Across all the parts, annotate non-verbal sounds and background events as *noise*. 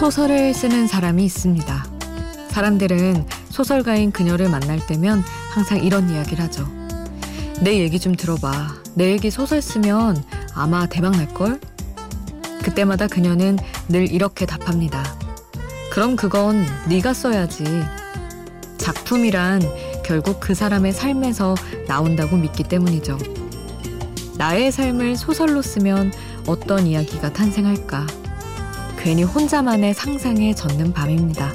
소설을 쓰는 사람이 있습니다. 사람들은 소설가인 그녀를 만날 때면 항상 이런 이야기를 하죠. 내 얘기 좀 들어봐. 내 얘기 소설 쓰면 아마 대박 날걸? 그때마다 그녀는 늘 이렇게 답합니다. 그럼 그건 네가 써야지. 작품이란 결국 그 사람의 삶에서 나온다고 믿기 때문이죠. 나의 삶을 소설로 쓰면 어떤 이야기가 탄생할까? 괜히 혼자만의 상상에 젖는 밤입니다.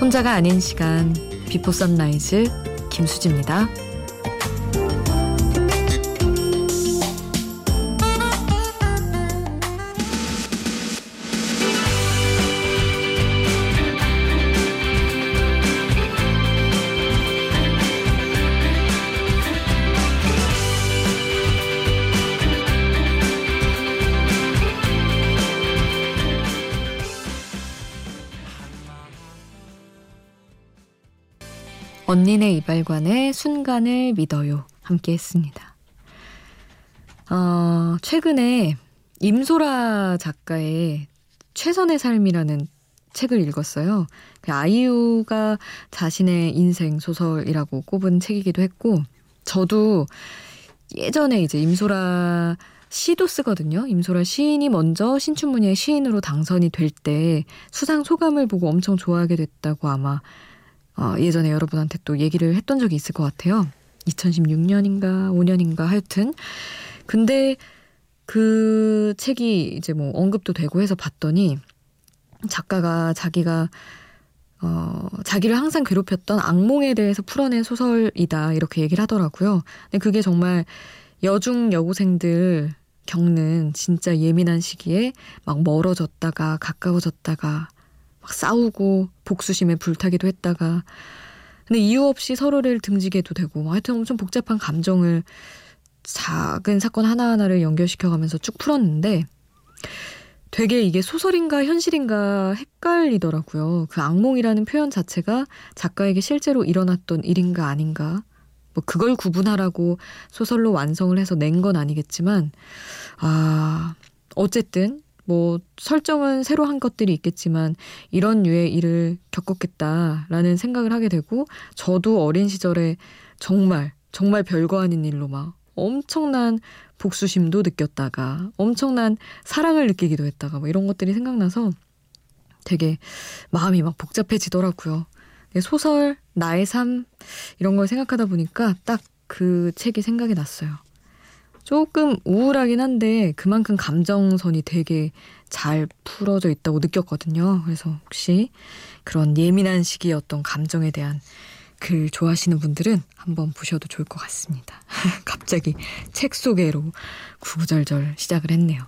혼자가 아닌 시간, 비포 선라이즈 김수지입니다. 언니네 이발관의 순간을 믿어요. 함께 했습니다. 어, 최근에 임소라 작가의 최선의 삶이라는 책을 읽었어요. 그 아이유가 자신의 인생 소설이라고 꼽은 책이기도 했고, 저도 예전에 이제 임소라 시도 쓰거든요. 임소라 시인이 먼저 신춘문예 시인으로 당선이 될 때 수상 소감을 보고 엄청 좋아하게 됐다고 아마 어, 예전에 여러분한테 또 얘기를 했던 적이 있을 것 같아요. 2016년인가 5년인가 하여튼 근데 그 책이 이제 뭐 언급도 되고 해서 봤더니 작가가 자기가 어, 자기를 항상 괴롭혔던 악몽에 대해서 풀어낸 소설이다 이렇게 얘기를 하더라고요. 근데 그게 정말 여중 여고생들 겪는 진짜 예민한 시기에 막 멀어졌다가 가까워졌다가 막 싸우고 복수심에 불타기도 했다가 근데 이유 없이 서로를 등지게도 되고 뭐 하여튼 엄청 복잡한 감정을 작은 사건 하나하나를 연결시켜가면서 쭉 풀었는데 되게 이게 소설인가 현실인가 헷갈리더라고요. 그 악몽이라는 표현 자체가 작가에게 실제로 일어났던 일인가 아닌가. 뭐 그걸 구분하라고 소설로 완성을 해서 낸 건 아니겠지만, 아, 어쨌든 뭐 설정은 새로 한 것들이 있겠지만 이런 류의 일을 겪었겠다라는 생각을 하게 되고 저도 어린 시절에 정말 정말 별거 아닌 일로 막 엄청난 복수심도 느꼈다가 엄청난 사랑을 느끼기도 했다가 뭐 이런 것들이 생각나서 되게 마음이 막 복잡해지더라고요. 소설, 나의 삶 이런 걸 생각하다 보니까 딱 그 책이 생각이 났어요. 조금 우울하긴 한데 그만큼 감정선이 되게 잘 풀어져 있다고 느꼈거든요. 그래서 혹시 그런 예민한 어떤 감정에 대한 글 좋아하시는 분들은 한번 보셔도 좋을 것 같습니다. *laughs* 갑자기 책 소개로 구구절절 시작을 했네요.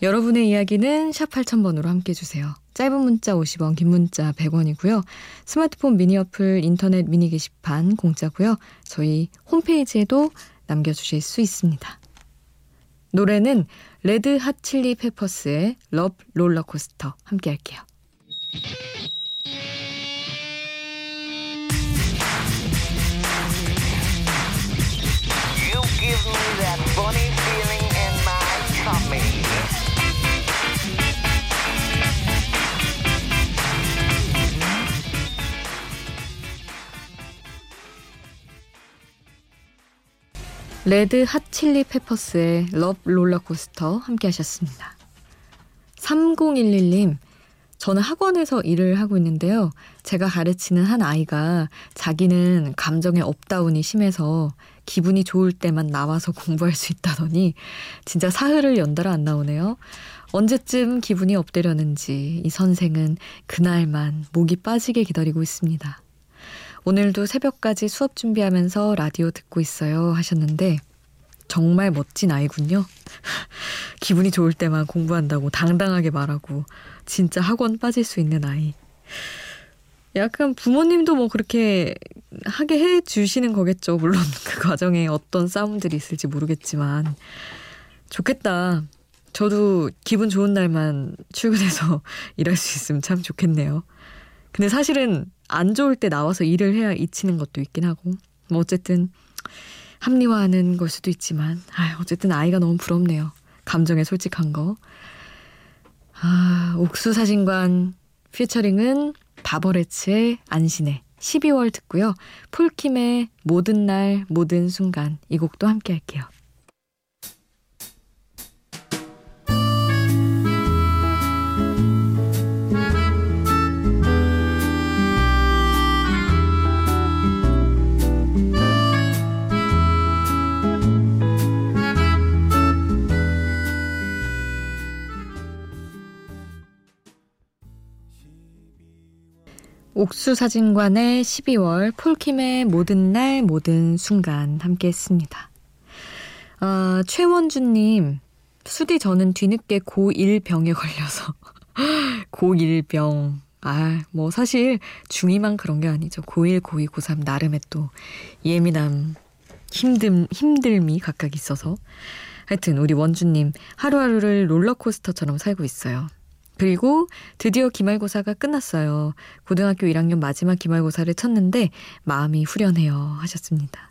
여러분의 이야기는 샵 8000번으로 함께 해주세요. 짧은 문자 50원, 긴 문자 100원이고요. 스마트폰 미니 어플, 인터넷 미니 게시판 공짜고요. 저희 홈페이지에도 남겨주실 수 있습니다. 노래는 Red Hot Chili Peppers의 Love Rollercoaster 함께 할게요. Red Hot Chili Peppers의 Love Rollercoaster 함께 하셨습니다. 3011님, 저는 학원에서 일을 하고 있는데요. 제가 가르치는 한 아이가 자기는 감정의 up down이 심해서 기분이 좋을 때만 나와서 *laughs* 공부할 수 있다더니 진짜 사흘을 연달아 안 나오네요. 언제쯤 기분이 up되려는지 이 선생은 그날만 목이 빠지게 기다리고 있습니다. 오늘도 새벽까지 수업 준비하면서 라디오 듣고 있어요 하셨는데 정말 멋진 아이군요. *laughs* 기분이 좋을 때만 공부한다고 당당하게 말하고 진짜 학원 빠질 수 있는 아이. 약간 부모님도 뭐 그렇게 하게 해 주시는 거겠죠. 물론 *laughs* 그 과정에 어떤 싸움들이 있을지 모르겠지만 좋겠다. 저도 기분 좋은 날만 출근해서 *laughs* 일할 수 있으면 참 좋겠네요. 근데 사실은 안 좋을 때 나와서 일을 해야 잊히는 것도 있긴 하고 뭐 어쨌든 합리화하는 걸 수도 있지만 아 어쨌든 아이가 너무 부럽네요. 감정에 솔직한 거. 아, 옥수 사진관 피처링은 바버레츠의 안신의 12월 듣고요. 폴킴의 모든 날 모든 순간 이 곡도 함께 할게요. 옥수사진관의 12월 폴킴의 모든 날 모든 순간 함께 했습니다. 아, 최원주님, 수디 저는 뒤늦게 고1 병에 걸려서 *laughs* 고1 병. 아, 뭐 사실 중2만 그런 게 아니죠. 고1, 고2, 고3 나름의 또 예민함, 힘듦, 힘듦이 각각 있어서. 하여튼 우리 원주님 하루하루를 롤러코스터처럼 살고 있어요. 그리고 드디어 기말고사가 끝났어요. 고등학교 1학년 마지막 기말고사를 쳤는데 마음이 후련해요 하셨습니다.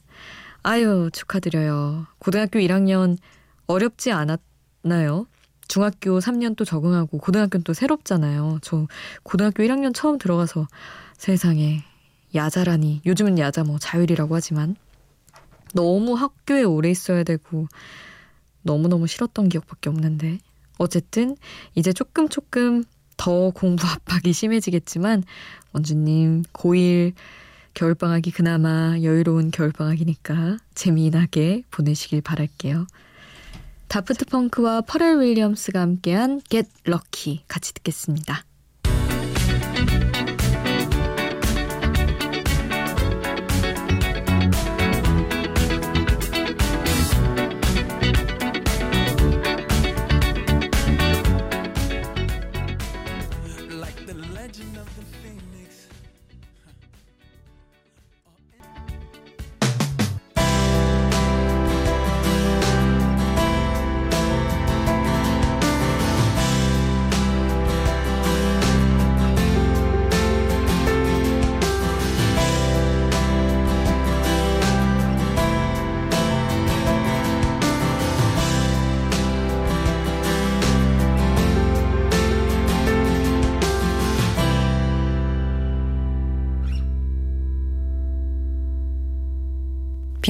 아유 축하드려요. 고등학교 1학년 어렵지 않았나요? 중학교 3년 또 적응하고 고등학교는 또 새롭잖아요. 저 고등학교 1학년 처음 들어가서 세상에 야자라니 요즘은 야자 뭐 자율이라고 하지만 너무 학교에 오래 있어야 되고 너무너무 싫었던 기억밖에 없는데 어쨌든 이제 조금 조금 더 공부 압박이 심해지겠지만 원주님 고1 겨울방학이 그나마 여유로운 겨울방학이니까 재미나게 보내시길 바랄게요. 다프트 펑크와 퍼렐 윌리엄스가 함께한 Get Lucky 같이 듣겠습니다.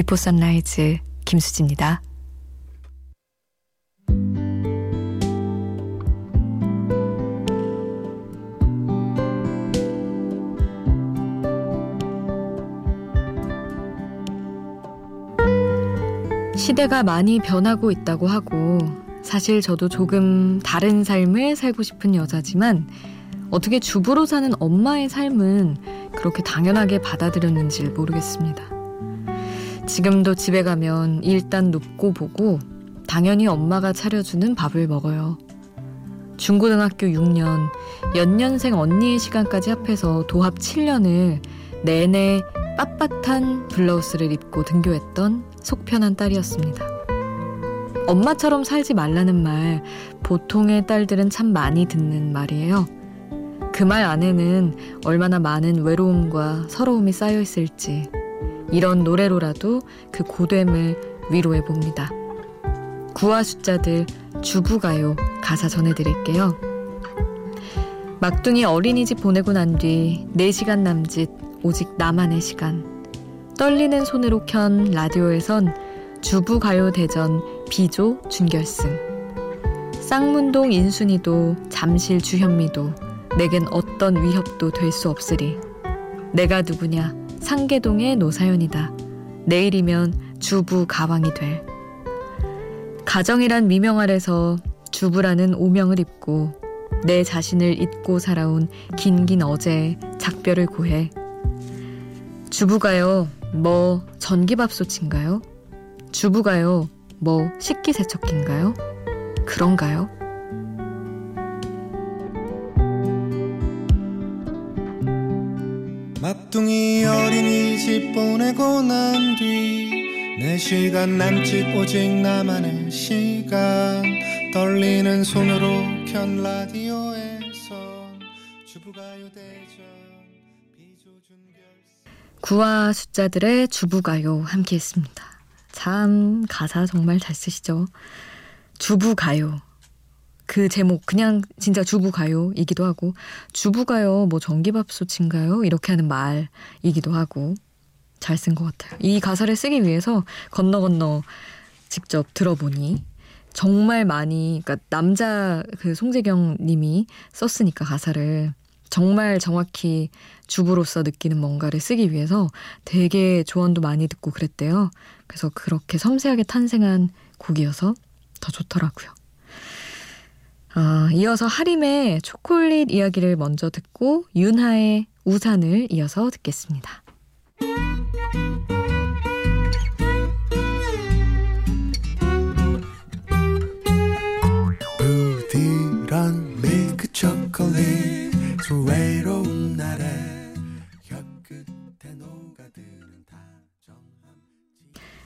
비포 선라이즈 김수지입니다. 시대가 많이 변하고 있다고 하고 사실 저도 조금 다른 삶을 살고 싶은 여자지만 어떻게 주부로 사는 엄마의 삶은 그렇게 당연하게 받아들였는지 모르겠습니다. 지금도 집에 가면 일단 눕고 보고 당연히 엄마가 차려주는 밥을 먹어요. 중고등학교 6년, 연년생 언니의 시간까지 합해서 도합 7년을 내내 빳빳한 블라우스를 입고 등교했던 속편한 딸이었습니다. 엄마처럼 살지 말라는 말, 보통의 딸들은 참 많이 듣는 말이에요. 그 말 안에는 얼마나 많은 외로움과 서러움이 쌓여 있을지 이런 노래로라도 그 고됨을 위로해 봅니다. 구화 숫자들 주부가요 가사 전해드릴게요. 막둥이 어린이집 보내고 난 뒤 4시간 남짓 오직 나만의 시간. 떨리는 손으로 켠 라디오에선 주부가요 대전 비조 준결승. 쌍문동 인순이도 잠실 주현미도 내겐 어떤 위협도 될 수 없으리. 내가 누구냐 상계동의 노사연이다. 내일이면 주부 가왕이 될. 가정이란 미명 아래서 주부라는 오명을 입고 내 자신을 잊고 살아온 긴긴 어제의 작별을 고해. 주부가요, 뭐 전기밥솥인가요? 주부가요, 뭐 식기세척기인가요? 그런가요? 막둥이 어린이집 보내고 난 뒤 내 시간 남짓 오직 나만의 시간 떨리는 손으로 켠 라디오에서 주부가요 대전 비조준 결 구와 숫자들의 주부가요 함께 했습니다. 참 가사 정말 잘 쓰시죠. 주부가요 그 제목 그냥 진짜 주부 가요이기도 하고 주부 가요 뭐 전기밥솥인가요? 이렇게 하는 말이기도 하고 잘 쓴 것 같아요. 이 가사를 쓰기 위해서 건너 건너 직접 들어보니 정말 많이 그러니까 남자 그 송재경 님이 썼으니까 가사를 정말 정확히 주부로서 느끼는 뭔가를 쓰기 위해서 되게 조언도 많이 듣고 그랬대요. 그래서 그렇게 섬세하게 탄생한 곡이어서 더 좋더라고요. 어, 이어서 하림의 초콜릿 이야기를 먼저 듣고 윤하의 우산을 이어서 듣겠습니다. 부드러운 밀크 초콜릿 외로운 날에 혀끝에 녹아드는 다정함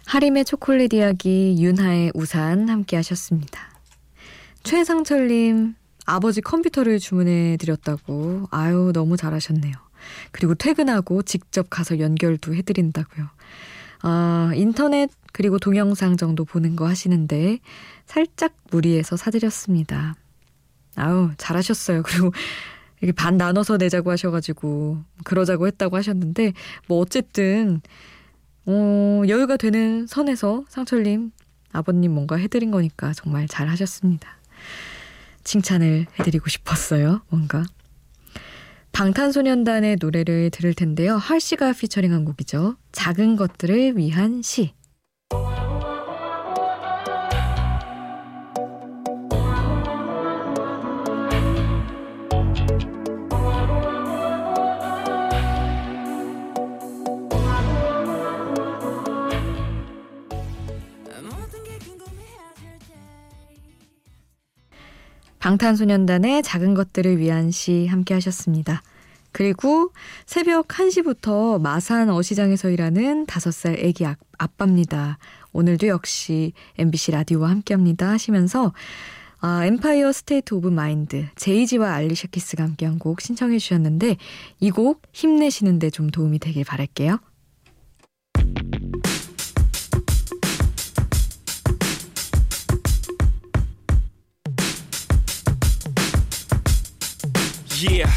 하림의 초콜릿 이야기 윤하의 우산 함께 하셨습니다. 최상철님 아버지 컴퓨터를 주문해 드렸다고 아유 너무 잘하셨네요. 그리고 퇴근하고 직접 가서 연결도 해드린다고요. 아, 인터넷 그리고 동영상 정도 보는 거 하시는데 살짝 무리해서 사드렸습니다. 아우 잘하셨어요. 그리고 이렇게 반 나눠서 내자고 하셔가지고 그러자고 했다고 하셨는데 뭐 어쨌든 어, 여유가 되는 선에서 상철님 아버님 뭔가 해드린 거니까 정말 잘 하셨습니다. 칭찬을 해드리고 싶었어요. 뭔가 방탄소년단의 노래를 들을 텐데요. 할 씨가 피처링한 곡이죠. 작은 것들을 위한 시. 방탄소년단의 작은 것들을 위한 시 함께 하셨습니다. 그리고 새벽 1시부터 마산 어시장에서 일하는 5살 애기 아, 아빠입니다. 오늘도 역시 MBC 라디오와 함께 합니다 하시면서 아, Empire State of Mind Jay-Z와 Alicia Keys가 함께한 곡 신청해 주셨는데 이 곡 힘내시는데 좀 도움이 되길 바랄게요. Yeah,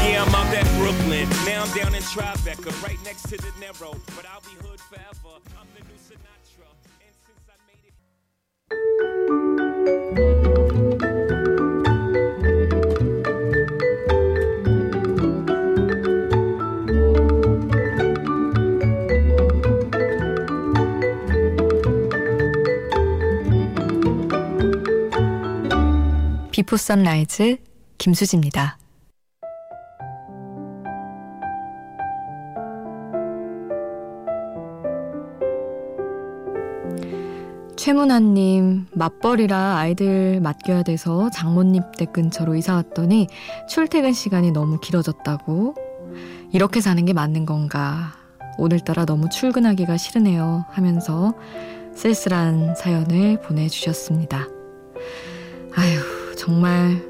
yeah, I'm out at Brooklyn. Now I'm down in Tribeca, right next to the Narrow. But I'll be hood forever. I'm the new Sinatra. And since I made it. 비포 선라이즈 김수지입니다. 최문아님, 맞벌이라 아이들 맡겨야 돼서 장모님 댁 근처로 이사 왔더니 출퇴근 시간이 너무 길어졌다고. 이렇게 사는 게 맞는 건가. 오늘따라 너무 출근하기가 싫으네요. 하면서 쓸쓸한 사연을 보내주셨습니다. 아휴, 정말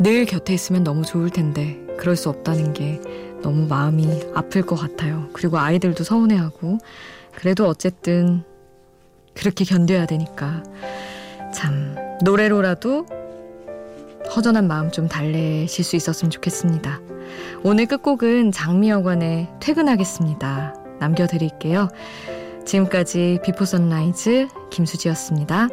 늘 곁에 있으면 너무 좋을 텐데, 그럴 수 없다는 게 너무 마음이 아플 것 같아요. 그리고 아이들도 서운해하고, 그래도 어쨌든 그렇게 견뎌야 되니까 참 노래로라도 허전한 마음 좀 달래실 수 있었으면 좋겠습니다. 오늘 끝곡은 장미여관의 퇴근하겠습니다. 남겨드릴게요. 지금까지 비포 선라이즈 김수지였습니다.